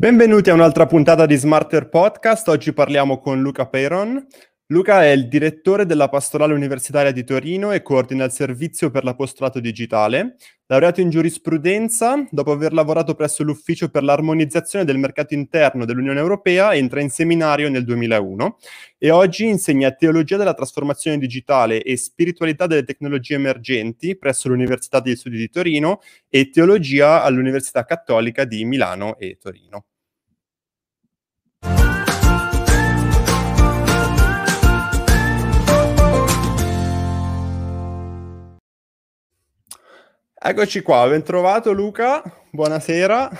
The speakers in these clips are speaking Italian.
Benvenuti a un'altra puntata di Smarter Podcast. Oggi parliamo con Luca Peyron. Luca è il direttore della Pastorale Universitaria di Torino e coordina il servizio per l'apostolato digitale. Laureato in giurisprudenza, dopo aver lavorato presso l'Ufficio per l'armonizzazione del mercato interno dell'Unione Europea, entra in seminario nel 2001 e oggi insegna teologia della trasformazione digitale e spiritualità delle tecnologie emergenti presso l'Università degli Studi di Torino e teologia all'Università Cattolica di Milano e Torino. Eccoci qua, ben trovato Luca, buonasera.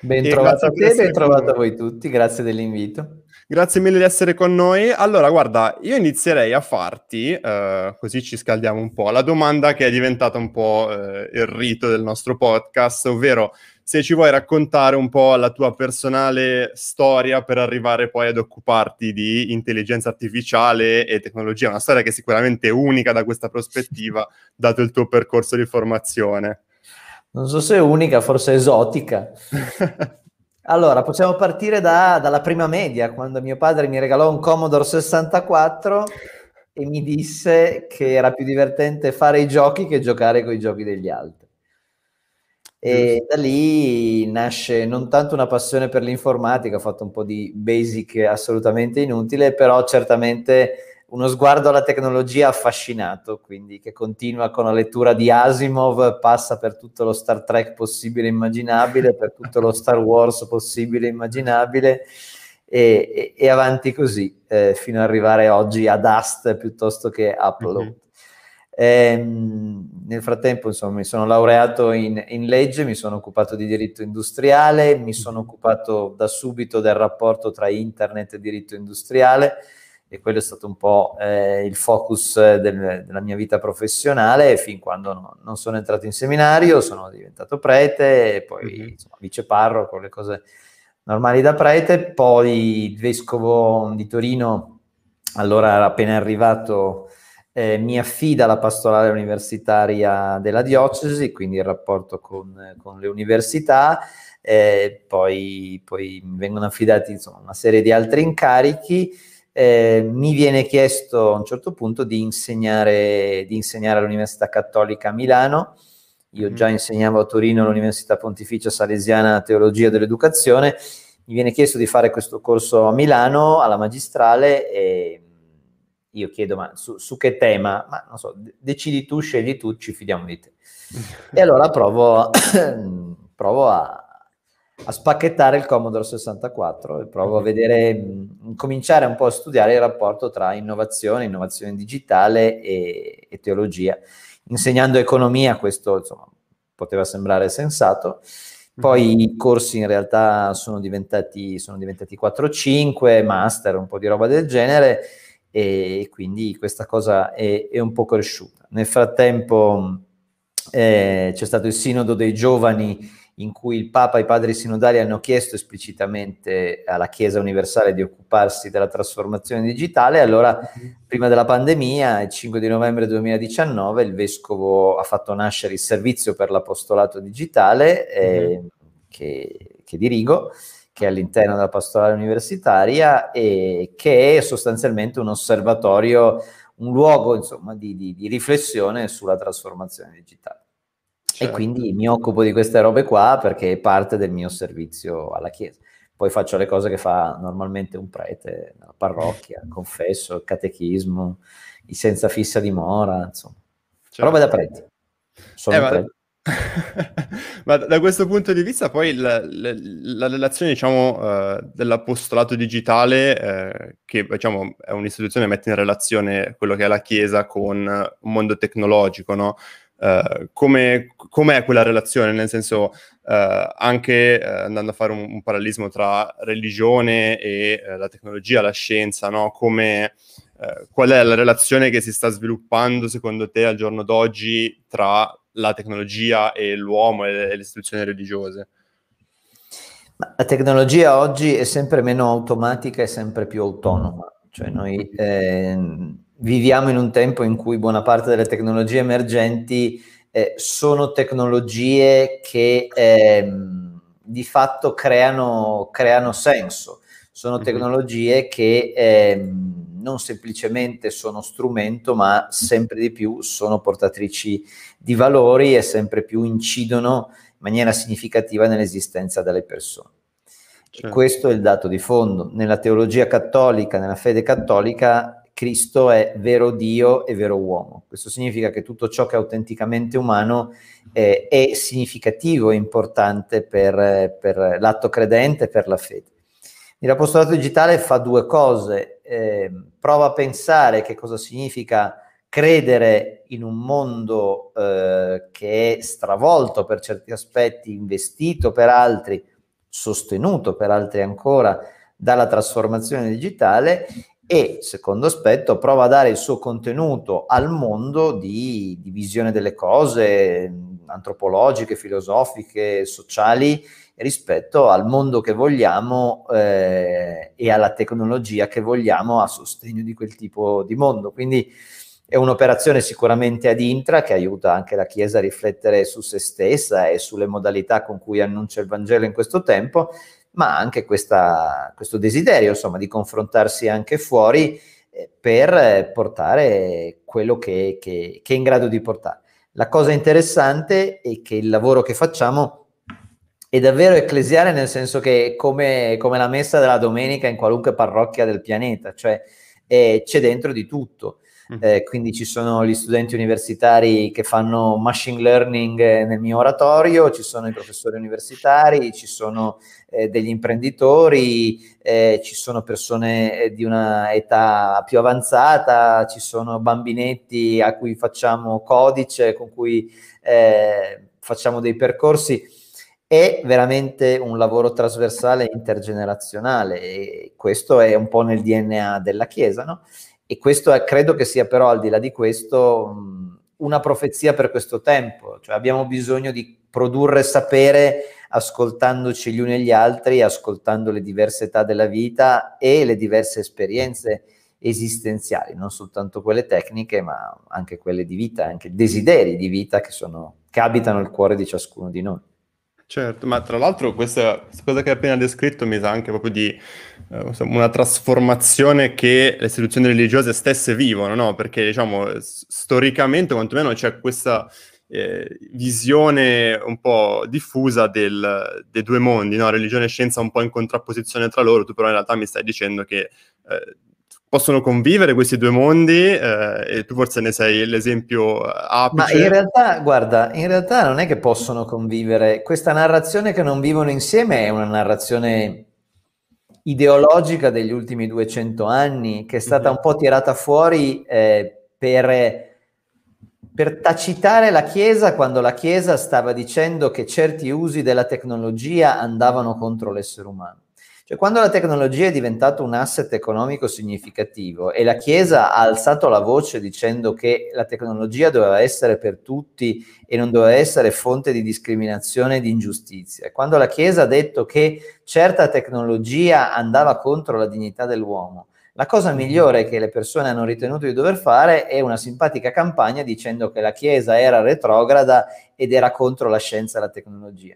Ben trovato a te, ben trovato a voi tutti, grazie dell'invito. Grazie mille di essere con noi. Allora, guarda, io inizierei a farti, eh, così ci scaldiamo un po', la domanda che è diventata un po' eh, il rito del nostro podcast, ovvero se ci vuoi raccontare un po' la tua personale storia per arrivare poi ad occuparti di intelligenza artificiale e tecnologia, una storia che è sicuramente unica da questa prospettiva, dato il tuo percorso di formazione. Non so se è unica, forse esotica. allora, possiamo partire da, dalla prima media, quando mio padre mi regalò un Commodore 64 e mi disse che era più divertente fare i giochi che giocare con i giochi degli altri. E da lì nasce non tanto una passione per l'informatica, ho fatto un po' di basic assolutamente inutile, però certamente uno sguardo alla tecnologia affascinato, quindi che continua con la lettura di Asimov, passa per tutto lo Star Trek possibile e immaginabile, per tutto lo Star Wars possibile e immaginabile, e, e, e avanti così, eh, fino ad arrivare oggi a Dust piuttosto che Apple. Mm-hmm. E, nel frattempo, insomma, mi sono laureato in, in, legge, mi sono occupato di diritto industriale, mi sono occupato da subito del rapporto tra internet e diritto industriale e quello è stato un po' eh, il focus del, della mia vita professionale fin quando no, non sono entrato in seminario, sono diventato prete e poi mm-hmm. insomma, viceparroco, le cose normali da prete, poi il vescovo di Torino, allora era appena arrivato eh, mi affida la pastorale universitaria della diocesi, quindi il rapporto con, con le università, eh, poi, poi mi vengono affidati insomma, una serie di altri incarichi. Eh, mi viene chiesto a un certo punto di insegnare, di insegnare all'Università Cattolica a Milano. Io già mm-hmm. insegnavo a Torino all'Università Pontificia Salesiana Teologia dell'Educazione. Mi viene chiesto di fare questo corso a Milano, alla magistrale, e io chiedo, ma su, su, che tema? Ma non so, decidi tu, scegli tu, ci fidiamo di te. e allora provo, provo a, a, spacchettare il Commodore 64 e provo a vedere, cominciare un po' a studiare il rapporto tra innovazione, innovazione digitale e, e teologia. Insegnando economia, questo insomma, poteva sembrare sensato. Poi i corsi in realtà sono diventati, sono diventati 4-5, master, un po' di roba del genere e quindi questa cosa è, è un po' cresciuta. Nel frattempo eh, c'è stato il sinodo dei giovani in cui il Papa e i padri sinodali hanno chiesto esplicitamente alla Chiesa universale di occuparsi della trasformazione digitale. Allora, mm-hmm. prima della pandemia, il 5 di novembre 2019, il vescovo ha fatto nascere il servizio per l'apostolato digitale eh, mm-hmm. che, che dirigo che è all'interno della pastorale universitaria e che è sostanzialmente un osservatorio, un luogo insomma, di, di, di riflessione sulla trasformazione digitale. Certo. E quindi mi occupo di queste robe qua perché è parte del mio servizio alla Chiesa. Poi faccio le cose che fa normalmente un prete nella parrocchia, confesso, il catechismo, i senza fissa dimora, insomma. Certo. Roba da prete. Sono eh, prete. Ma da questo punto di vista, poi la, la, la relazione, diciamo, uh, dell'apostolato digitale, eh, che diciamo è un'istituzione che mette in relazione quello che è la Chiesa con un mondo tecnologico, no? Uh, come, com'è quella relazione? Nel senso, uh, anche andando a fare un, un, parallelismo tra religione e la tecnologia, la scienza, no? Come, qual è la relazione che si sta sviluppando secondo te al giorno d'oggi tra la tecnologia e l'uomo e le, istituzioni religiose? La tecnologia oggi è sempre meno automatica e sempre più autonoma, cioè noi eh, viviamo in un tempo in cui buona parte delle tecnologie emergenti eh, sono tecnologie che eh, di fatto creano, creano senso. Sono mhm. tecnologie che eh, non semplicemente sono strumento, ma sempre di più sono portatrici di valori e sempre più incidono in maniera significativa nell'esistenza delle persone. Certo. Questo è il dato di fondo. Nella teologia cattolica, nella fede cattolica, Cristo è vero Dio e vero uomo. Questo significa che tutto ciò che è autenticamente umano eh, è significativo e importante per, per l'atto credente, per la fede. L'apostolato digitale fa due cose, eh, prova a pensare che cosa significa credere in un mondo eh, che è stravolto per certi aspetti, investito per altri, sostenuto per altri ancora dalla trasformazione digitale e, secondo aspetto, prova a dare il suo contenuto al mondo di, di visione delle cose antropologiche, filosofiche, sociali rispetto al mondo che vogliamo eh, e alla tecnologia che vogliamo a sostegno di quel tipo di mondo. Quindi è un'operazione sicuramente ad intra che aiuta anche la Chiesa a riflettere su se stessa e sulle modalità con cui annuncia il Vangelo in questo tempo, ma anche questa, questo desiderio insomma, di confrontarsi anche fuori eh, per portare quello che, che, che è in grado di portare. La cosa interessante è che il lavoro che facciamo è davvero ecclesiale nel senso che è come, come la messa della domenica in qualunque parrocchia del pianeta, cioè eh, c'è dentro di tutto. Mm. Eh, quindi ci sono gli studenti universitari che fanno machine learning eh, nel mio oratorio, ci sono i professori universitari, ci sono eh, degli imprenditori, eh, ci sono persone eh, di una età più avanzata, ci sono bambinetti a cui facciamo codice, con cui eh, facciamo dei percorsi è veramente un lavoro trasversale intergenerazionale e questo è un po' nel DNA della Chiesa, no? E questo è, credo che sia però al di là di questo una profezia per questo tempo, cioè abbiamo bisogno di produrre sapere ascoltandoci gli uni e gli altri, ascoltando le diverse età della vita e le diverse esperienze esistenziali, non soltanto quelle tecniche, ma anche quelle di vita, anche desideri di vita che, sono, che abitano il cuore di ciascuno di noi. Certo, ma tra l'altro questa, questa cosa che hai appena descritto mi sa anche proprio di eh, una trasformazione che le istituzioni religiose stesse vivono, no? Perché diciamo storicamente quantomeno c'è questa eh, visione un po' diffusa del, dei due mondi, no? religione e scienza un po' in contrapposizione tra loro, tu però in realtà mi stai dicendo che eh, possono convivere questi due mondi eh, e tu forse ne sei l'esempio apice. Ma in realtà, guarda, in realtà non è che possono convivere. Questa narrazione che non vivono insieme è una narrazione ideologica degli ultimi 200 anni che è stata mm-hmm. un po' tirata fuori eh, per, per tacitare la Chiesa quando la Chiesa stava dicendo che certi usi della tecnologia andavano contro l'essere umano. Cioè, quando la tecnologia è diventata un asset economico significativo e la Chiesa ha alzato la voce dicendo che la tecnologia doveva essere per tutti e non doveva essere fonte di discriminazione e di ingiustizia, quando la Chiesa ha detto che certa tecnologia andava contro la dignità dell'uomo, la cosa migliore che le persone hanno ritenuto di dover fare è una simpatica campagna dicendo che la Chiesa era retrograda ed era contro la scienza e la tecnologia.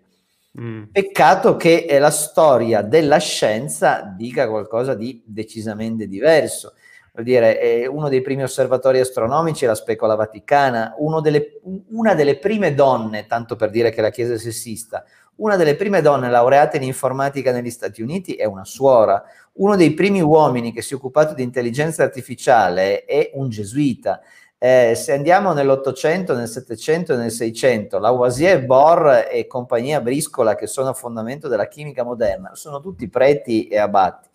Mm. Peccato che eh, la storia della scienza dica qualcosa di decisamente diverso. Vuol dire, eh, uno dei primi osservatori astronomici è la specola vaticana, delle, una delle prime donne, tanto per dire che la Chiesa è sessista, una delle prime donne laureate in informatica negli Stati Uniti è una suora, uno dei primi uomini che si è occupato di intelligenza artificiale è un gesuita. Eh, se andiamo nell'Ottocento, nel Settecento e nel Seicento, Lavoisier, Bohr e compagnia briscola che sono a fondamento della chimica moderna, sono tutti preti e abati.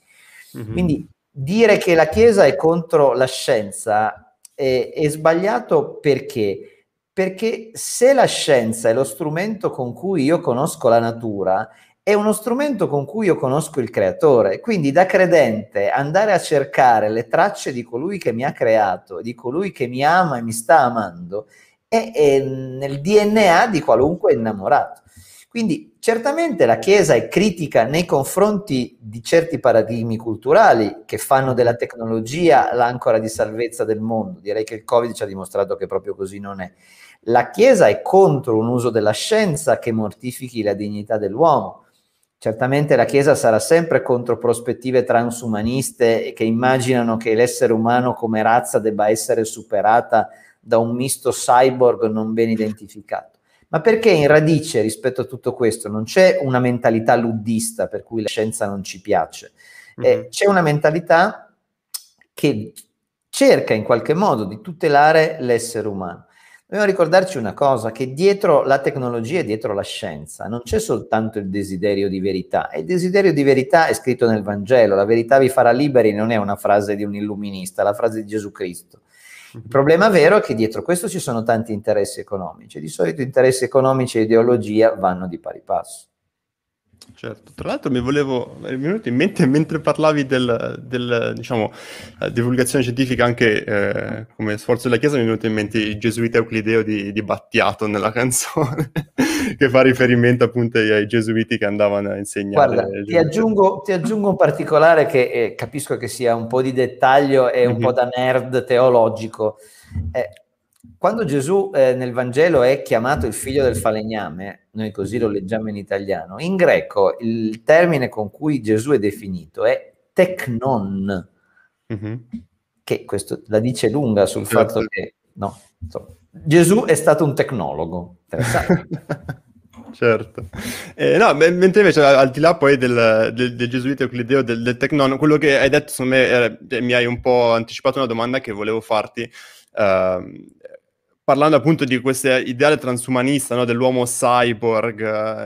Mm-hmm. Quindi dire che la Chiesa è contro la scienza è, è sbagliato perché? Perché se la scienza è lo strumento con cui io conosco la natura, è uno strumento con cui io conosco il creatore, quindi da credente andare a cercare le tracce di colui che mi ha creato, di colui che mi ama e mi sta amando, è, è nel DNA di qualunque innamorato. Quindi certamente la Chiesa è critica nei confronti di certi paradigmi culturali che fanno della tecnologia l'ancora di salvezza del mondo. Direi che il Covid ci ha dimostrato che proprio così non è. La Chiesa è contro un uso della scienza che mortifichi la dignità dell'uomo Certamente la Chiesa sarà sempre contro prospettive transumaniste che immaginano che l'essere umano come razza debba essere superata da un misto cyborg non ben identificato. Ma perché in radice rispetto a tutto questo non c'è una mentalità luddista per cui la scienza non ci piace, eh, mm-hmm. c'è una mentalità che cerca in qualche modo di tutelare l'essere umano. Dobbiamo ricordarci una cosa, che dietro la tecnologia e dietro la scienza non c'è soltanto il desiderio di verità, e il desiderio di verità è scritto nel Vangelo, la verità vi farà liberi non è una frase di un illuminista, è la frase di Gesù Cristo. Il problema vero è che dietro questo ci sono tanti interessi economici, di solito interessi economici e ideologia vanno di pari passo. Certo, tra l'altro mi volevo, mi è venuto in mente mentre parlavi del, del diciamo, eh, divulgazione scientifica anche eh, come sforzo della Chiesa, mi è venuto in mente il gesuita euclideo di, di Battiato nella canzone, che fa riferimento appunto ai, ai, gesuiti che andavano a insegnare. Guarda, ti aggiungo, ti aggiungo, un particolare che eh, capisco che sia un po' di dettaglio e un mm-hmm. po' da nerd teologico. Eh, quando Gesù eh, nel Vangelo è chiamato il figlio del falegname, noi così lo leggiamo in italiano, in greco il termine con cui Gesù è definito è technon, mm-hmm. che questo la dice lunga sul certo. fatto che no, insomma, Gesù è stato un tecnologo. certo. Eh, no, mentre invece al di là poi del, del, del gesuita euclideo, del, del tecnon, quello che hai detto, secondo me, eh, mi hai un po' anticipato una domanda che volevo farti. Uh, parlando appunto di questo ideale transumanista no, dell'uomo cyborg,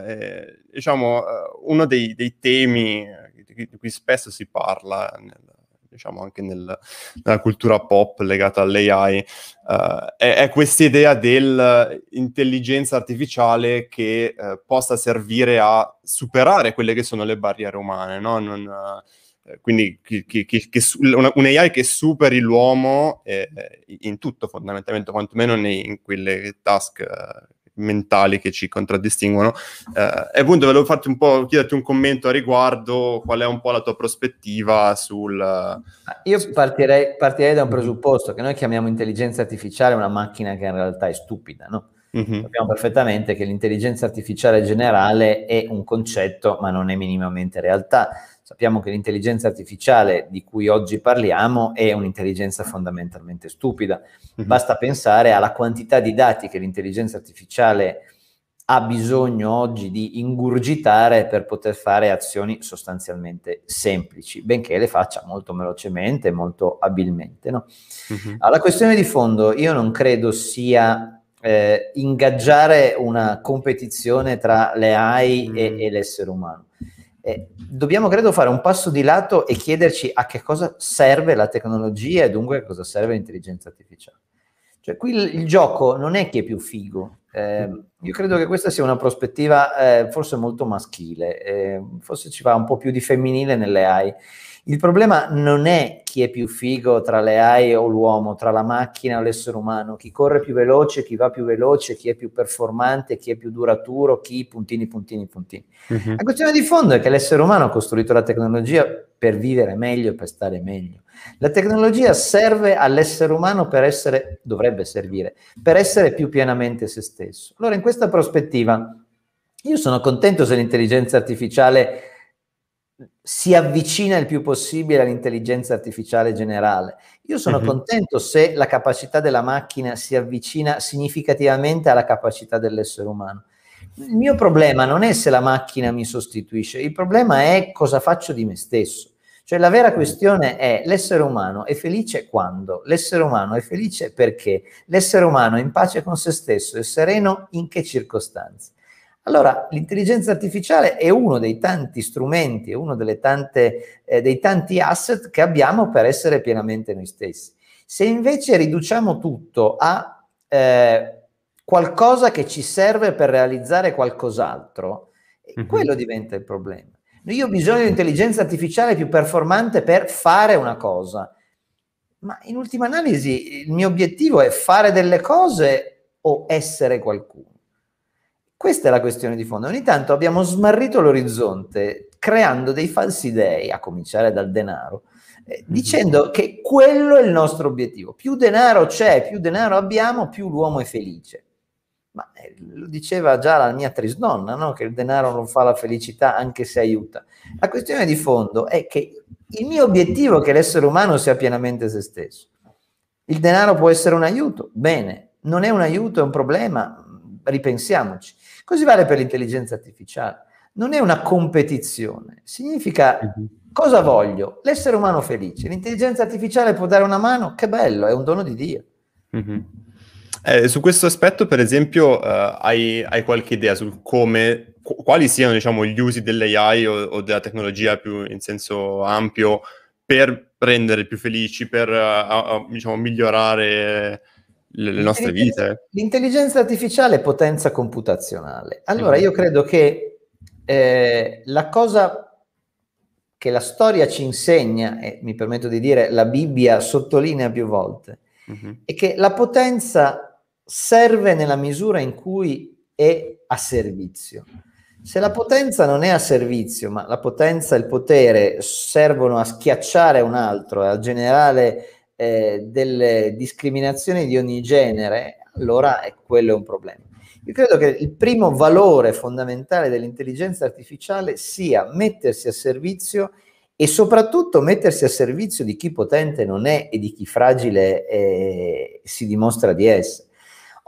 eh, diciamo, eh, uno dei, dei temi di, di, cui spesso si parla, nel, diciamo anche nel, nella cultura pop legata all'AI, uh, è, è questa idea dell'intelligenza artificiale che uh, possa servire a superare quelle che sono le barriere umane, no? Non, eh, quindi che, che, che, una, un AI che superi l'uomo eh, in tutto fondamentalmente, quantomeno nei, in quelle task eh, mentali che ci contraddistinguono. Eh, e appunto volevo farti un po', chiederti un commento a riguardo, qual è un po' la tua prospettiva sul... Io partirei, partirei da un presupposto, che noi chiamiamo intelligenza artificiale una macchina che in realtà è stupida, no? Mm-hmm. Sappiamo perfettamente che l'intelligenza artificiale generale è un concetto, ma non è minimamente realtà. Sappiamo che l'intelligenza artificiale di cui oggi parliamo è un'intelligenza fondamentalmente stupida. Mm-hmm. Basta pensare alla quantità di dati che l'intelligenza artificiale ha bisogno oggi di ingurgitare per poter fare azioni sostanzialmente semplici, benché le faccia molto velocemente, molto abilmente. No? Mm-hmm. Alla questione di fondo, io non credo sia eh, ingaggiare una competizione tra le AI mm-hmm. e, e l'essere umano eh, dobbiamo credo fare un passo di lato e chiederci a che cosa serve la tecnologia e dunque a cosa serve l'intelligenza artificiale. Cioè qui il, il gioco non è chi è più figo, eh, io credo che questa sia una prospettiva eh, forse molto maschile, eh, forse ci va un po' più di femminile nelle AI. Il problema non è chi è più figo tra le AI o l'uomo, tra la macchina o l'essere umano, chi corre più veloce, chi va più veloce, chi è più performante, chi è più duraturo, chi puntini, puntini, puntini. Uh-huh. La questione di fondo è che l'essere umano ha costruito la tecnologia per vivere meglio, per stare meglio. La tecnologia serve all'essere umano per essere, dovrebbe servire, per essere più pienamente se stesso. Allora, in questa prospettiva, io sono contento se l'intelligenza artificiale si avvicina il più possibile all'intelligenza artificiale generale. Io sono uh-huh. contento se la capacità della macchina si avvicina significativamente alla capacità dell'essere umano. Il mio problema non è se la macchina mi sostituisce, il problema è cosa faccio di me stesso. Cioè la vera questione è l'essere umano è felice quando? L'essere umano è felice perché? L'essere umano è in pace con se stesso e sereno in che circostanze? Allora, l'intelligenza artificiale è uno dei tanti strumenti, è uno tante, eh, dei tanti asset che abbiamo per essere pienamente noi stessi. Se invece riduciamo tutto a eh, qualcosa che ci serve per realizzare qualcos'altro, mm-hmm. quello diventa il problema. Io ho bisogno di intelligenza artificiale più performante per fare una cosa, ma in ultima analisi il mio obiettivo è fare delle cose o essere qualcuno. Questa è la questione di fondo. Ogni tanto abbiamo smarrito l'orizzonte creando dei falsi dei, a cominciare dal denaro, eh, mhm. dicendo che quello è il nostro obiettivo. Più denaro c'è, più denaro abbiamo, più l'uomo è felice. Ma eh, lo diceva già la mia trisnonna, no? che il denaro non fa la felicità anche se aiuta. La questione di fondo è che il mio obiettivo è che l'essere umano sia pienamente se stesso. Il denaro può essere un aiuto, bene, non è un aiuto, è un problema, ripensiamoci. Così vale per l'intelligenza artificiale. Non è una competizione, significa mhm. cosa voglio? L'essere umano felice. L'intelligenza artificiale può dare una mano? Che bello, è un dono di Dio. Mm-hmm. Eh, su questo aspetto, per esempio, uh, hai, hai, qualche idea su come, qu- quali siano diciamo, gli usi dell'AI o, o, della tecnologia più in senso ampio per rendere più felici, per uh, uh, diciamo, migliorare le, le nostre vite? L'intelligenza artificiale è potenza computazionale. Allora, mm-hmm. io credo che eh, la cosa che la storia ci insegna, e mi permetto di dire la Bibbia sottolinea più volte, mm-hmm. è che la potenza serve nella misura in cui è a servizio. Se la potenza non è a servizio, ma la potenza e il potere servono a schiacciare un altro, a generare eh, delle discriminazioni di ogni genere, allora è quello è un problema. Io credo che il primo valore fondamentale dell'intelligenza artificiale sia mettersi a servizio e soprattutto mettersi a servizio di chi potente non è e di chi fragile eh, si dimostra di essere.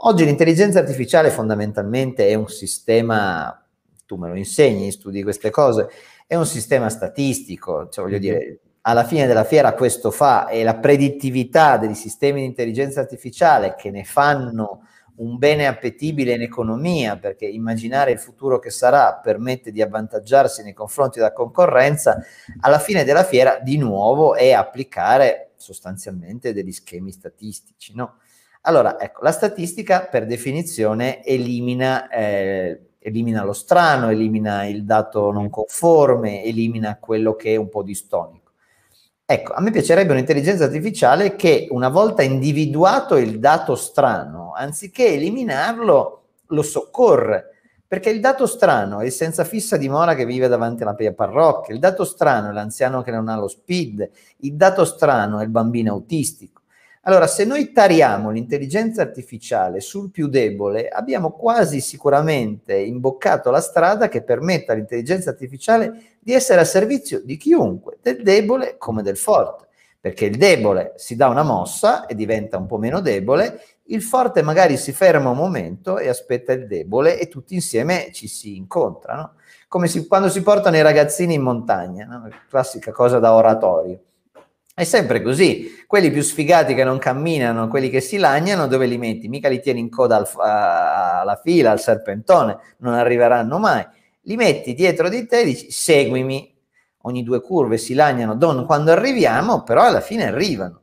Oggi l'intelligenza artificiale fondamentalmente è un sistema, tu me lo insegni, studi queste cose, è un sistema statistico, cioè voglio dire, alla fine della fiera questo fa e la predittività dei sistemi di intelligenza artificiale che ne fanno un bene appetibile in economia, perché immaginare il futuro che sarà permette di avvantaggiarsi nei confronti della concorrenza, alla fine della fiera di nuovo è applicare sostanzialmente degli schemi statistici, no? Allora, ecco, la statistica per definizione elimina, eh, elimina lo strano, elimina il dato non conforme, elimina quello che è un po' distonico. Ecco, a me piacerebbe un'intelligenza artificiale che una volta individuato il dato strano, anziché eliminarlo, lo soccorre. Perché il dato strano è il senza fissa dimora che vive davanti alla parrocchia, il dato strano è l'anziano che non ha lo speed, il dato strano è il bambino autistico. Allora, se noi tariamo l'intelligenza artificiale sul più debole, abbiamo quasi sicuramente imboccato la strada che permetta all'intelligenza artificiale di essere a servizio di chiunque, del debole come del forte, perché il debole si dà una mossa e diventa un po' meno debole, il forte magari si ferma un momento e aspetta il debole e tutti insieme ci si incontrano, come si, quando si portano i ragazzini in montagna, no? classica cosa da oratorio è sempre così, quelli più sfigati che non camminano, quelli che si lagnano, dove li metti? Mica li tieni in coda al, alla fila, al serpentone, non arriveranno mai. Li metti dietro di te e dici seguimi, ogni due curve si lagnano, don quando arriviamo, però alla fine arrivano.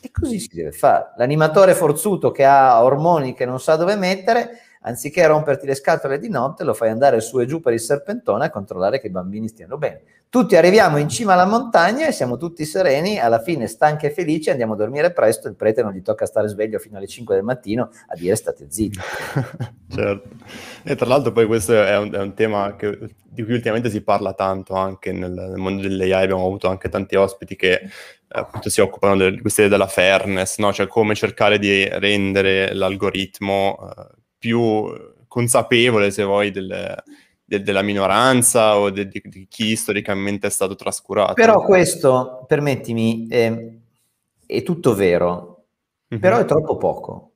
E così si deve fare. L'animatore forzuto che ha ormoni che non sa dove mettere, anziché romperti le scatole di notte, lo fai andare su e giù per il serpentone a controllare che i bambini stiano bene. Tutti arriviamo in cima alla montagna e siamo tutti sereni, alla fine stanchi e felici, andiamo a dormire presto, il prete non gli tocca stare sveglio fino alle 5 del mattino a dire state zitti. certo. E tra l'altro poi questo è un, è un tema che, di cui ultimamente si parla tanto anche nel, nel mondo dell'AI, abbiamo avuto anche tanti ospiti che eh, appunto si occupano di queste della fairness, no? cioè come cercare di rendere l'algoritmo uh, più consapevole, se vuoi, delle de- della minoranza o de- di-, di chi storicamente è stato trascurato. Però questo, permettimi, è, è tutto vero, mm-hmm. però è troppo poco.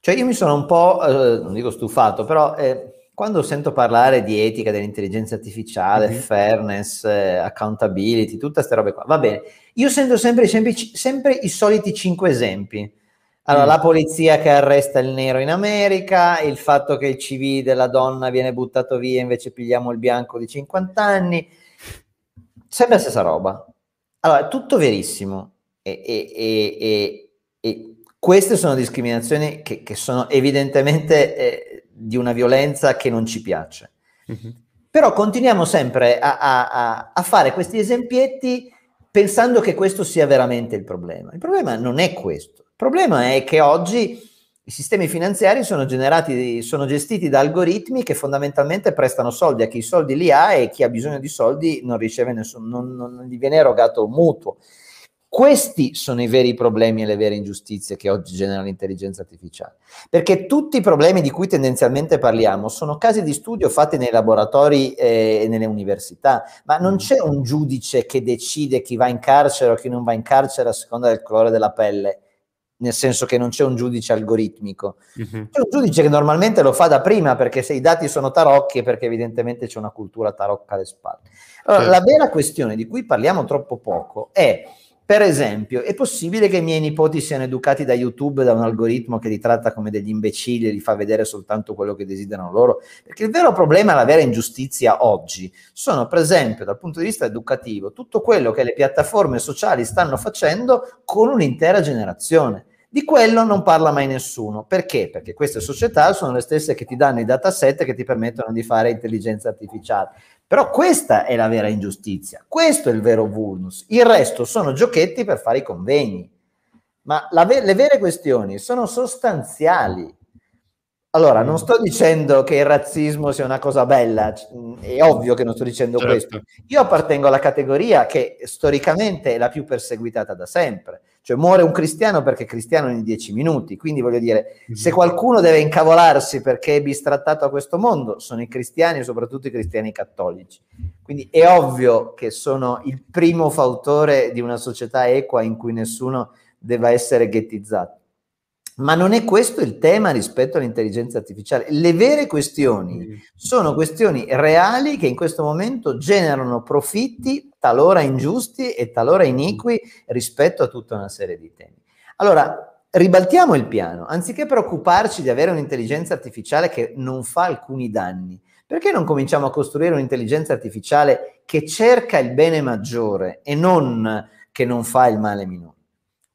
Cioè io mi sono un po', eh, non dico stufato, però eh, quando sento parlare di etica dell'intelligenza artificiale, mm-hmm. fairness, eh, accountability, tutte queste robe qua, va bene. Io sento sempre, sempre, sempre i soliti cinque esempi. Allora, mm. la polizia che arresta il nero in America, il fatto che il CV della donna viene buttato via, invece pigliamo il bianco di 50 anni, sempre la stessa roba. Allora, tutto verissimo. E, e, e, e queste sono discriminazioni che, che sono evidentemente eh, di una violenza che non ci piace. Mm-hmm. Però continuiamo sempre a, a, a fare questi esempietti pensando che questo sia veramente il problema. Il problema non è questo. Il problema è che oggi i sistemi finanziari sono generati, sono gestiti da algoritmi che fondamentalmente prestano soldi a chi i soldi li ha e chi ha bisogno di soldi non riceve nessun, non, non gli viene erogato un mutuo. Questi sono i veri problemi e le vere ingiustizie che oggi genera l'intelligenza artificiale. Perché tutti i problemi di cui tendenzialmente parliamo sono casi di studio fatti nei laboratori eh, e nelle università, ma non c'è un giudice che decide chi va in carcere o chi non va in carcere a seconda del colore della pelle nel senso che non c'è un giudice algoritmico. Uh-huh. C'è un giudice che normalmente lo fa da prima perché se i dati sono tarocchi è perché evidentemente c'è una cultura tarocca alle spalle. Allora, certo. la vera questione di cui parliamo troppo poco è per esempio, è possibile che i miei nipoti siano educati da YouTube, da un algoritmo che li tratta come degli imbecilli e li fa vedere soltanto quello che desiderano loro? Perché il vero problema, la vera ingiustizia oggi, sono per esempio dal punto di vista educativo tutto quello che le piattaforme sociali stanno facendo con un'intera generazione. Di quello non parla mai nessuno. Perché? Perché queste società sono le stesse che ti danno i dataset che ti permettono di fare intelligenza artificiale. Però questa è la vera ingiustizia, questo è il vero vulnus. Il resto sono giochetti per fare i convegni. Ma ve- le vere questioni sono sostanziali. Allora, non sto dicendo che il razzismo sia una cosa bella, è ovvio che non sto dicendo certo. questo. Io appartengo alla categoria che storicamente è la più perseguitata da sempre. Cioè muore un cristiano perché è cristiano in dieci minuti, quindi voglio dire, se mhm. qualcuno deve incavolarsi perché è bistrattato a questo mondo, sono i cristiani, soprattutto i cristiani cattolici. Quindi è ovvio che sono il primo fautore di una società equa in cui nessuno deve essere ghettizzato. Ma non è questo il tema rispetto all'intelligenza artificiale. Le vere questioni sono questioni reali che in questo momento generano profitti talora ingiusti e talora iniqui rispetto a tutta una serie di temi. Allora, ribaltiamo il piano. Anziché preoccuparci di avere un'intelligenza artificiale che non fa alcuni danni, perché non cominciamo a costruire un'intelligenza artificiale che cerca il bene maggiore e non che non fa il male minore?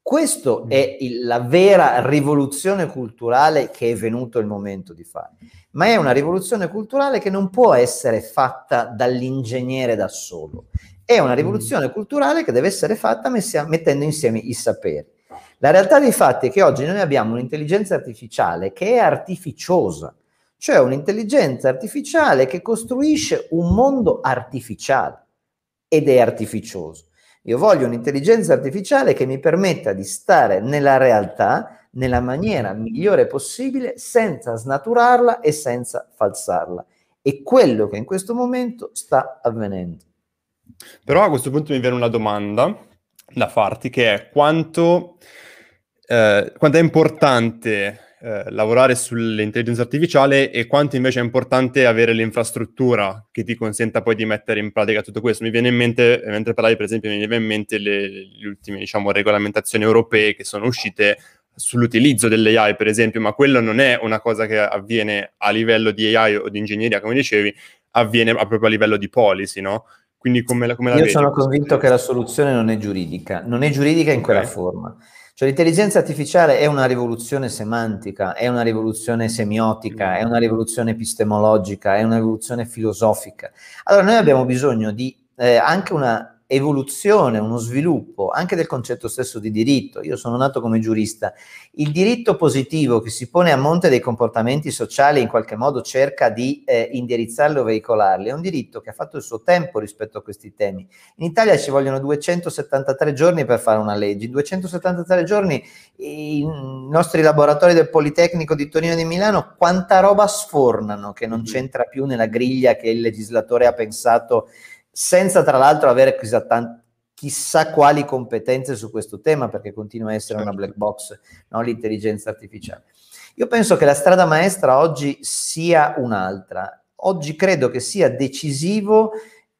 Questa mm. è il, la vera rivoluzione culturale che è venuto il momento di fare, ma è una rivoluzione culturale che non può essere fatta dall'ingegnere da solo, è una mm. rivoluzione culturale che deve essere fatta messia, mettendo insieme i saperi. La realtà dei fatti è che oggi noi abbiamo un'intelligenza artificiale che è artificiosa, cioè un'intelligenza artificiale che costruisce un mondo artificiale ed è artificioso. Io voglio un'intelligenza artificiale che mi permetta di stare nella realtà nella maniera migliore possibile senza snaturarla e senza falsarla. È quello che in questo momento sta avvenendo. Però a questo punto mi viene una domanda da farti che è quanto, eh, quanto è importante eh, lavorare sull'intelligenza artificiale e quanto invece è importante avere l'infrastruttura che ti consenta poi di mettere in pratica tutto questo. Mi viene in mente, mentre parlavi per esempio, mi viene in mente le, le ultime diciamo, regolamentazioni europee che sono uscite sull'utilizzo dell'AI, per esempio, ma quello non è una cosa che avviene a livello di AI o di ingegneria, come dicevi, avviene proprio a livello di policy, no? Quindi come la, come la Io vedi? sono convinto che la soluzione non è giuridica, non è giuridica in quella okay. forma. Cioè l'intelligenza artificiale è una rivoluzione semantica, è una rivoluzione semiotica, è una rivoluzione epistemologica, è una rivoluzione filosofica. Allora noi abbiamo bisogno di eh, anche una evoluzione, uno sviluppo anche del concetto stesso di diritto. Io sono nato come giurista. Il diritto positivo che si pone a monte dei comportamenti sociali in qualche modo cerca di eh, indirizzarli o veicolarli. È un diritto che ha fatto il suo tempo rispetto a questi temi. In Italia ci vogliono 273 giorni per fare una legge. In 273 giorni i nostri laboratori del Politecnico di Torino e di Milano quanta roba sfornano che non mm. c'entra più nella griglia che il legislatore ha pensato senza tra l'altro avere chissà, quali competenze su questo tema, perché continua a essere certo. una black box, no? l'intelligenza artificiale. Io penso che la strada maestra oggi sia un'altra. Oggi credo che sia decisivo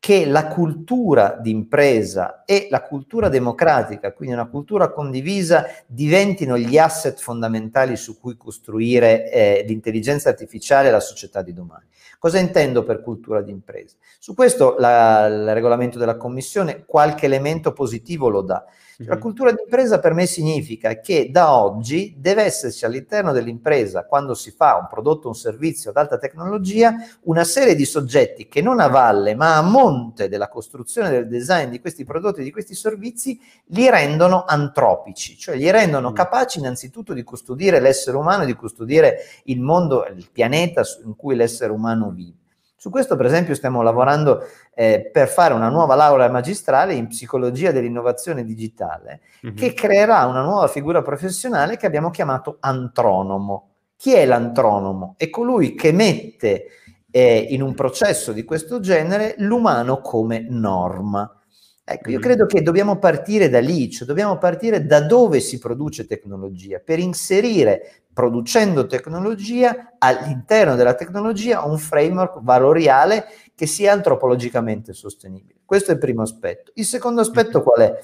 che la cultura d'impresa e la cultura democratica, quindi una cultura condivisa, diventino gli asset fondamentali su cui costruire eh, l'intelligenza artificiale e la società di domani. Cosa intendo per cultura d'impresa? Su questo la, il regolamento della Commissione qualche elemento positivo lo dà. La cultura d'impresa per me significa che da oggi deve esserci all'interno dell'impresa, quando si fa un prodotto, un servizio ad alta tecnologia, una serie di soggetti che non a valle ma a monte della costruzione del design di questi prodotti e di questi servizi li rendono antropici, cioè li rendono capaci innanzitutto di custodire l'essere umano, di custodire il mondo, il pianeta in cui l'essere umano vive. Su questo, per esempio, stiamo lavorando eh, per fare una nuova laurea magistrale in psicologia dell'innovazione digitale, mm-hmm. che creerà una nuova figura professionale che abbiamo chiamato antronomo. Chi è l'antronomo? È colui che mette eh, in un processo di questo genere l'umano come norma. Ecco, io credo che dobbiamo partire da lì, cioè dobbiamo partire da dove si produce tecnologia, per inserire, producendo tecnologia, all'interno della tecnologia un framework valoriale che sia antropologicamente sostenibile. Questo è il primo aspetto. Il secondo aspetto qual è?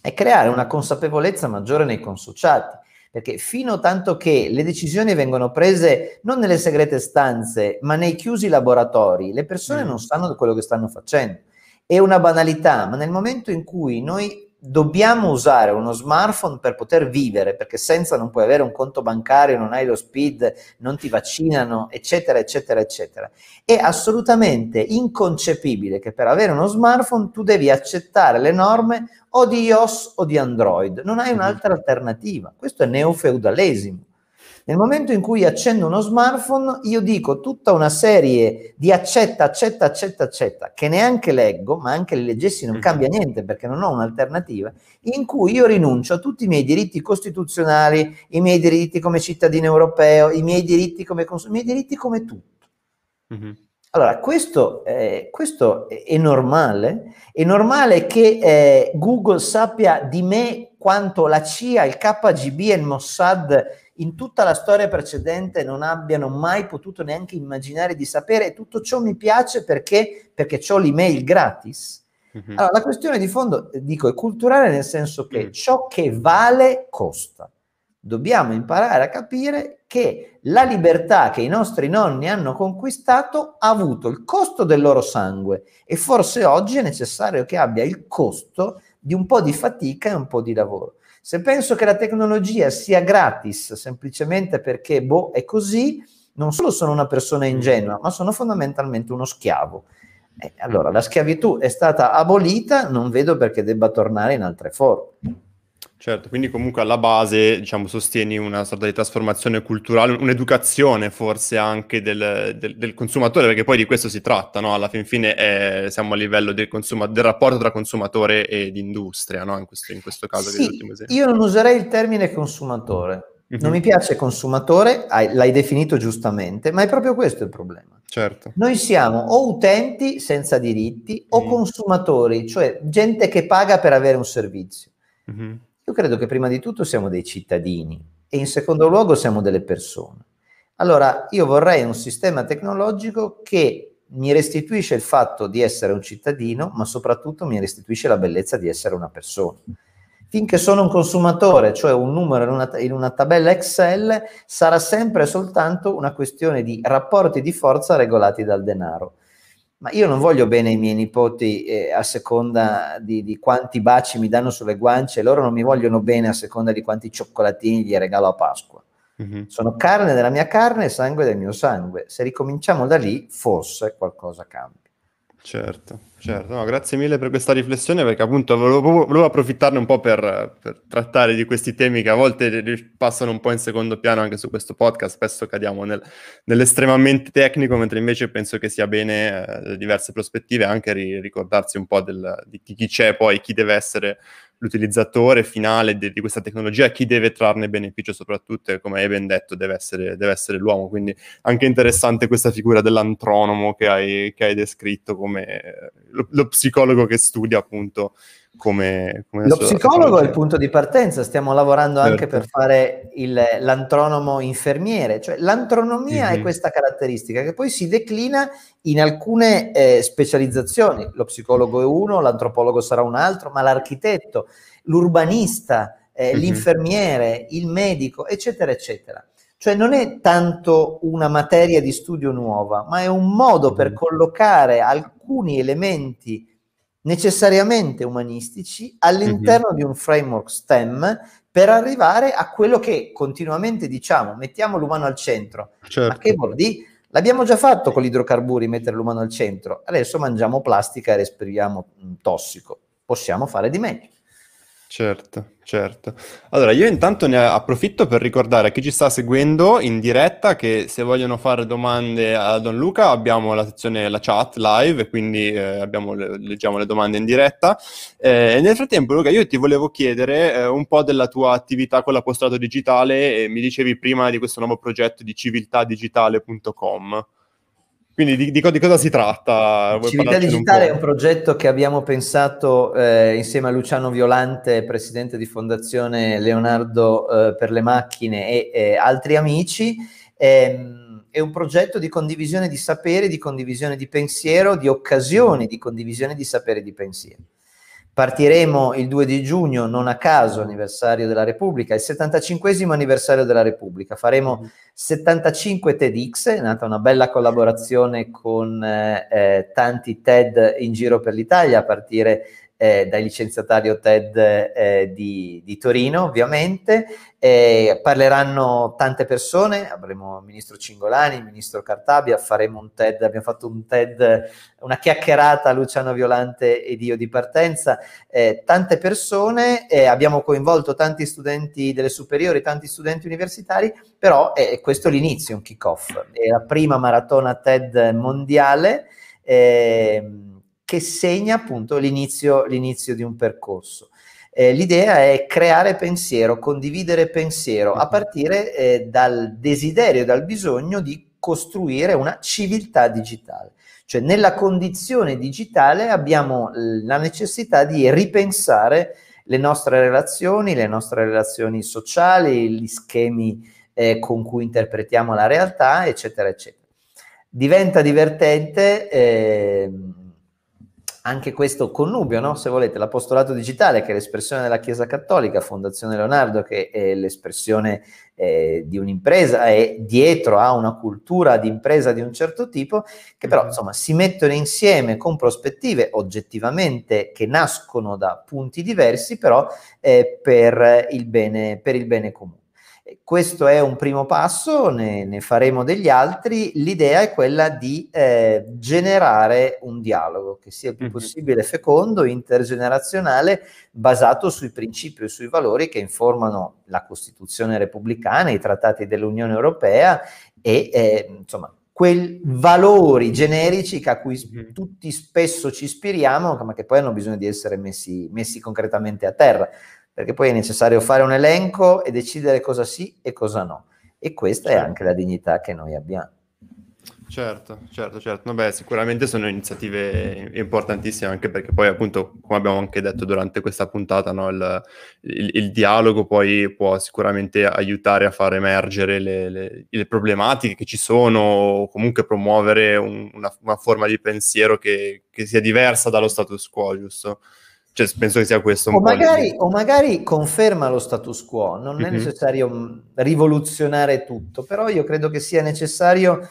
È creare una consapevolezza maggiore nei consociati perché fino tanto che le decisioni vengono prese non nelle segrete stanze, ma nei chiusi laboratori, le persone mm. non sanno quello che stanno facendo. È una banalità, ma nel momento in cui noi dobbiamo usare uno smartphone per poter vivere, perché senza non puoi avere un conto bancario, non hai lo speed, non ti vaccinano, eccetera, eccetera, eccetera. È assolutamente inconcepibile che per avere uno smartphone tu devi accettare le norme o di iOS o di Android, non hai un'altra alternativa. Questo è neofeudalesimo. Nel momento in cui accendo uno smartphone, io dico tutta una serie di accetta, accetta, accetta, accetta, che neanche leggo, ma anche le leggessi non cambia niente perché non ho un'alternativa, in cui io rinuncio a tutti i miei diritti costituzionali, i miei diritti come cittadino europeo, i miei diritti come consumatore, i miei diritti come tutto. Mm-hmm. Allora, questo, eh, questo, è normale? È normale che eh, Google sappia di me quanto la CIA, il KGB e il Mossad in tutta la storia precedente non abbiano mai potuto neanche immaginare di sapere e tutto ciò mi piace perché, perché ho l'email gratis. Mm-hmm. Allora, la questione di fondo, dico, è culturale nel senso che mm. ciò che vale costa. Dobbiamo imparare a capire che la libertà che i nostri nonni hanno conquistato ha avuto il costo del loro sangue e forse oggi è necessario che abbia il costo di un po' di fatica e un po' di lavoro. Se penso che la tecnologia sia gratis semplicemente perché, boh, è così, non solo sono una persona ingenua, ma sono fondamentalmente uno schiavo. Eh, allora, la schiavitù è stata abolita, non vedo perché debba tornare in altre forme. Certo, quindi comunque alla base, diciamo, sostieni una sorta di trasformazione culturale, un'educazione forse anche del, del, del consumatore, perché poi di questo si tratta, no? Alla fin fine è, siamo a livello del, consuma- del, rapporto tra consumatore ed industria, no? In questo, in questo caso. Sì, io non userei il termine consumatore. Mm-hmm. Non mi piace consumatore, hai, l'hai definito giustamente, ma è proprio questo il problema. Certo. Noi siamo o utenti senza diritti o mm. consumatori, cioè gente che paga per avere un servizio. Mm-hmm. Io credo che prima di tutto siamo dei cittadini e in secondo luogo siamo delle persone. Allora, io vorrei un sistema tecnologico che mi restituisce il fatto di essere un cittadino, ma soprattutto mi restituisce la bellezza di essere una persona. Finché sono un consumatore, cioè un numero in una, in una tabella Excel, sarà sempre soltanto una questione di rapporti di forza regolati dal denaro ma io non voglio bene ai miei nipoti eh, a seconda di, di, quanti baci mi danno sulle guance, loro non mi vogliono bene a seconda di quanti cioccolatini gli regalo a Pasqua. Mm-hmm. Sono carne della mia carne e sangue del mio sangue. Se ricominciamo da lì, forse qualcosa cambia. Certo, certo. No, grazie mille per questa riflessione perché appunto volevo, volevo approfittarne un po' per, per, trattare di questi temi che a volte passano un po' in secondo piano anche su questo podcast, spesso cadiamo nel, nell'estremamente tecnico, mentre invece penso che sia bene eh, diverse prospettive anche ri- ricordarsi un po' del, di chi c'è poi, chi deve essere l'utilizzatore finale di, di, questa tecnologia, chi deve trarne beneficio soprattutto, come hai ben detto deve essere, deve essere l'uomo, quindi anche interessante questa figura dell'antronomo che hai, che hai descritto come eh, lo, lo, psicologo che studia appunto come... come lo psicologo è il punto di partenza, stiamo lavorando certo. anche per fare il, l'antronomo infermiere, cioè l'antronomia mm-hmm. è mhm. questa caratteristica che poi si declina in alcune eh, specializzazioni, lo psicologo è uno, l'antropologo sarà un altro, ma l'architetto, l'urbanista, eh, mm-hmm. l'infermiere, il medico, eccetera, eccetera. Cioè non è tanto una materia di studio nuova, ma è un modo per mhm. collocare alcuni elementi necessariamente umanistici all'interno mm-hmm. di un framework STEM per arrivare a quello che continuamente diciamo, mettiamo l'umano al centro. Certo. Ma che vuol dire? L'abbiamo già fatto con gli idrocarburi, mettere l'umano al centro. Adesso mangiamo plastica e respiriamo tossico. Possiamo fare di meglio. Certo, certo. Allora, io intanto ne approfitto per ricordare a chi ci sta seguendo in diretta che se vogliono fare domande a Don Luca abbiamo la sezione, la chat live, e quindi eh, abbiamo, leggiamo le domande in diretta. Eh, nel frattempo, Luca, io ti volevo chiedere eh, un po' della tua attività con l'apostolato digitale. mi dicevi prima di questo nuovo progetto di civiltadigitale.com. Quindi di, di, di, cosa si tratta? Vuoi Civiltà Digitale un è un progetto che abbiamo pensato eh, insieme a Luciano Violante, presidente di Fondazione Leonardo eh, per le macchine e eh, altri amici. Ehm, è un progetto di condivisione di sapere, di condivisione di pensiero, di occasioni di condivisione di sapere e di pensiero. Partiremo il 2 di giugno, non a caso, anniversario della Repubblica, il 75 anniversario della Repubblica. Faremo 75 mhm. TEDx, è nata una bella collaborazione con eh, eh, tanti TED in giro per l'Italia, a partire eh, dal licenziatario TED eh, di, di, Torino, ovviamente. Eh, parleranno tante persone, avremo il ministro Cingolani, il ministro Cartabia, faremo un TED, abbiamo fatto un TED, una chiacchierata Luciano Violante ed io di partenza, eh, tante persone, abbiamo coinvolto tanti studenti delle superiori, tanti studenti universitari, però questo è l'inizio, un kick-off. È la prima maratona TED mondiale. Eh, che segna appunto l'inizio, l'inizio di un percorso. Eh, l'idea è creare pensiero, condividere pensiero, a mhm. partire eh, dal desiderio, dal bisogno di costruire una civiltà digitale. Cioè nella condizione digitale abbiamo la necessità di ripensare le nostre relazioni, le nostre relazioni sociali, gli schemi eh, con cui interpretiamo la realtà, eccetera, eccetera. Diventa divertente eh, anche questo connubio, no? se volete, l'apostolato digitale che è l'espressione della Chiesa Cattolica, Fondazione Leonardo che è l'espressione eh, di un'impresa e dietro a una cultura di impresa di un certo tipo, che però mm-hmm. insomma si mettono insieme con prospettive oggettivamente che nascono da punti diversi, però eh, per, il bene, per il bene comune. Questo è un primo passo, ne, ne, faremo degli altri. L'idea è quella di eh, generare un dialogo che sia il più mm-hmm. possibile fecondo, intergenerazionale, basato sui principi e sui valori che informano la Costituzione repubblicana, i trattati dell'Unione Europea e eh, insomma quei valori generici a cui mm-hmm. tutti spesso ci ispiriamo, ma che poi hanno bisogno di essere messi, messi concretamente a terra perché poi è necessario fare un elenco e decidere cosa sì e cosa no. E questa certo. è anche la dignità che noi abbiamo. Certo, certo, certo. Vabbè, sicuramente sono iniziative importantissime anche perché poi appunto, come abbiamo anche detto durante questa puntata, no, il, il, il, dialogo poi può sicuramente aiutare a far emergere le, le, le problematiche che ci sono o comunque promuovere un, una, una, forma di pensiero che, che sia diversa dallo status quo, giusto? Cioè, penso che sia questo un o magari, o magari conferma lo status quo, non mm-hmm. è mhm. necessario mm, rivoluzionare tutto, però io credo che sia necessario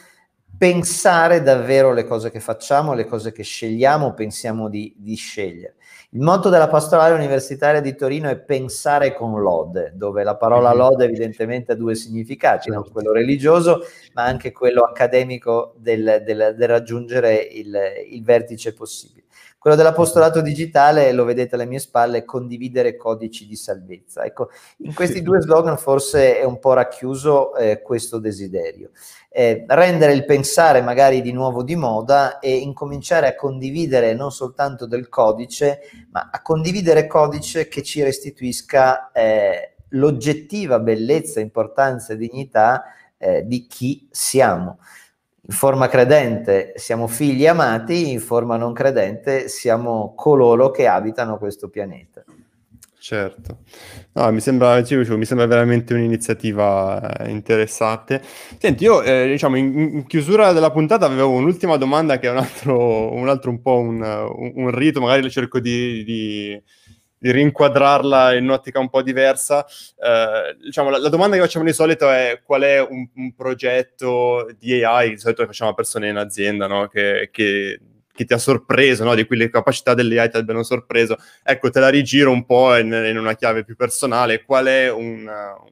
pensare davvero le cose che facciamo, le cose che scegliamo, pensiamo di, di scegliere. Il motto della pastorale universitaria di Torino è pensare con lode, dove la parola mhm. lode evidentemente ha due significati, no? Certo. quello religioso ma anche quello accademico del, del, del raggiungere il, il vertice possibile. Quello dell'apostolato digitale, lo vedete alle mie spalle, condividere codici di salvezza. Ecco, in questi due slogan forse è un po' racchiuso eh, questo desiderio. Eh, rendere il pensare magari di nuovo di moda e incominciare a condividere non soltanto del codice, ma a condividere codice che ci restituisca eh, l'oggettiva bellezza, importanza e dignità eh, di chi siamo. In forma credente siamo figli amati, in forma non credente siamo coloro che abitano questo pianeta. Certo, no, mi, sembra, mi sembra veramente un'iniziativa eh, interessante. Senti, io eh, diciamo in, in, chiusura della puntata avevo un'ultima domanda che è un altro un, altro un po' un, un, rito, magari cerco di, di di rinquadrarla in un'ottica un po' diversa. Eh, diciamo, la, la, domanda che facciamo di solito è qual è un, un, progetto di AI, di solito facciamo a persone in azienda, no? che, che, che, ti ha sorpreso, no? di cui le capacità dell'AI ti abbiano sorpreso. Ecco, te la rigiro un po' in, in una chiave più personale. Qual è un,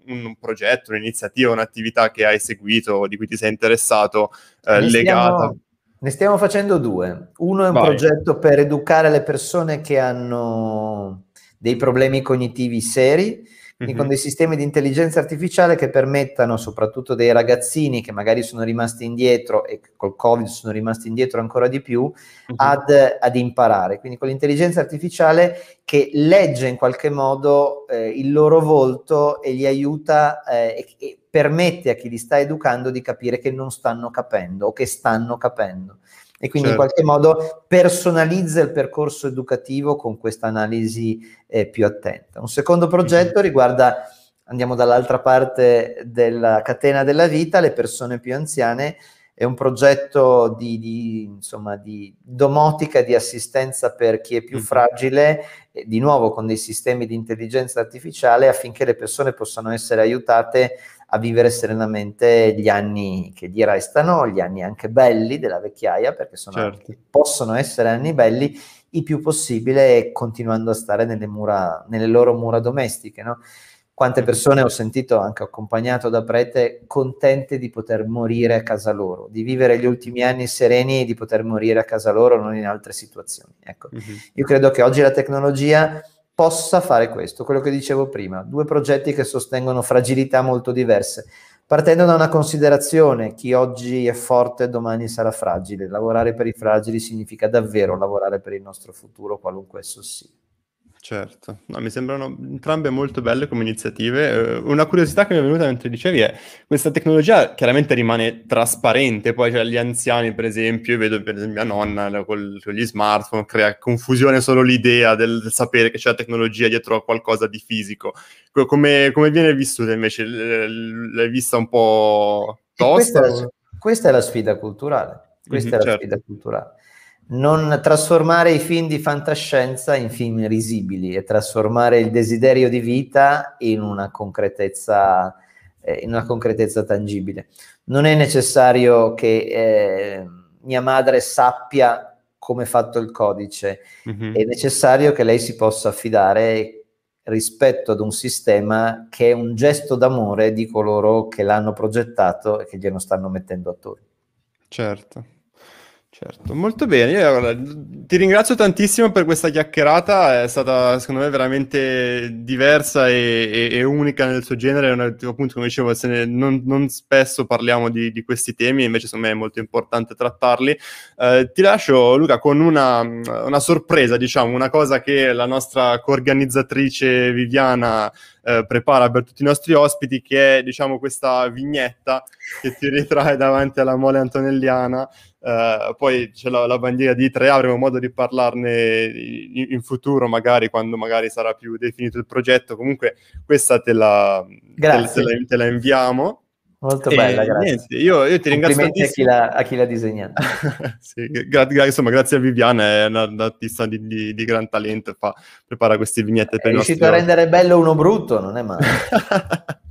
un, progetto, un'iniziativa, un'attività che hai seguito, di cui ti sei interessato, eh, legata? Stiamo... Ne stiamo facendo due. Uno è un Vai. progetto per educare le persone che hanno dei problemi cognitivi seri, quindi mm-hmm. con dei sistemi di intelligenza artificiale che permettano, soprattutto dei ragazzini che magari sono rimasti indietro e col Covid sono rimasti indietro ancora di più, mm-hmm. ad, ad, imparare. Quindi con l'intelligenza artificiale che legge in qualche modo eh, il loro volto e gli aiuta eh, e, e permette a chi li sta educando di capire che non stanno capendo o che stanno capendo e quindi certo. in qualche modo personalizza il percorso educativo con questa analisi eh, più attenta. Un secondo progetto mm-hmm. riguarda, andiamo dall'altra parte della catena della vita, le persone più anziane, è un progetto di, di, insomma, di domotica, di assistenza per chi è più mm-hmm. fragile, di nuovo con dei sistemi di intelligenza artificiale affinché le persone possano essere aiutate a vivere serenamente gli anni che gli restano, gli anni anche belli della vecchiaia, perché certo. anni, possono essere anni belli, il più possibile continuando a stare nelle, mura, nelle loro mura domestiche. No? Quante persone ho sentito, anche accompagnato da prete, contente di poter morire a casa loro, di vivere gli ultimi anni sereni e di poter morire a casa loro, non in altre situazioni. Ecco. Mm-hmm. Io credo che oggi la tecnologia possa fare questo, quello che dicevo prima, due progetti che sostengono fragilità molto diverse, partendo da una considerazione, chi oggi è forte domani sarà fragile, lavorare per i fragili significa davvero lavorare per il nostro futuro, qualunque esso sia. Certo, no, mi sembrano entrambe molto belle come iniziative. Eh, una curiosità che mi è venuta mentre dicevi è questa tecnologia chiaramente rimane trasparente, poi cioè, gli anziani per esempio, io vedo per esempio mia nonna col, con gli smartphone, crea confusione solo l'idea del, del, sapere che c'è la tecnologia dietro a qualcosa di fisico. Come, come viene vissuta invece? L'hai vista un po' tosta? Questa, questa, è la sfida culturale. Questa mm-hmm, è la certo. sfida culturale non trasformare i film di fantascienza in film risibili e trasformare il desiderio di vita in una concretezza, eh, in una concretezza tangibile. Non è necessario che eh, mia madre sappia come è fatto il codice, mm-hmm. è necessario che lei si possa affidare rispetto ad un sistema che è un gesto d'amore di coloro che l'hanno progettato e che glielo stanno mettendo attorno. Certo. Certo, molto bene. Io, allora, ti ringrazio tantissimo per questa chiacchierata, è stata secondo me veramente diversa e, e, e unica nel suo genere. Una, appunto, come dicevo, ne, non, non, spesso parliamo di, di, questi temi, invece secondo me è molto importante trattarli. Eh, ti lascio, Luca, con una, una, sorpresa, diciamo, una cosa che la nostra coorganizzatrice Viviana eh, prepara per tutti i nostri ospiti, che è diciamo questa vignetta che ti ritrae davanti alla mole antonelliana. Uh, poi c'è la, la, bandiera di 3 avremo modo di parlarne in, in, futuro, magari quando magari sarà più definito il progetto. Comunque, questa te la, te, te la, te la inviamo. Molto e bella, grazie. Niente, io, io, ti ringrazio tantissimo. A chi, l'ha, a chi l'ha disegnata. sì, gra- gra- insomma, grazie a Viviana, è un'artista di, di, di gran talento, fa, prepara queste vignette per È riuscito a rendere bello uno brutto, non è male.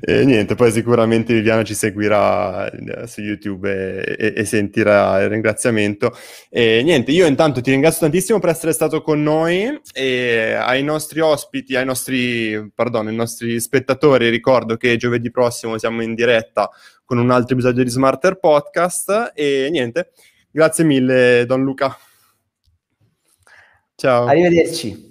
E niente, poi sicuramente Viviana ci seguirà eh, su YouTube e, e, e, sentirà il ringraziamento. E niente, io intanto ti ringrazio tantissimo per essere stato con noi e ai nostri ospiti, ai nostri, pardon, ai nostri spettatori ricordo che giovedì prossimo siamo in diretta con un altro episodio di Smarter Podcast e niente, grazie mille Don Luca. Ciao. Arrivederci.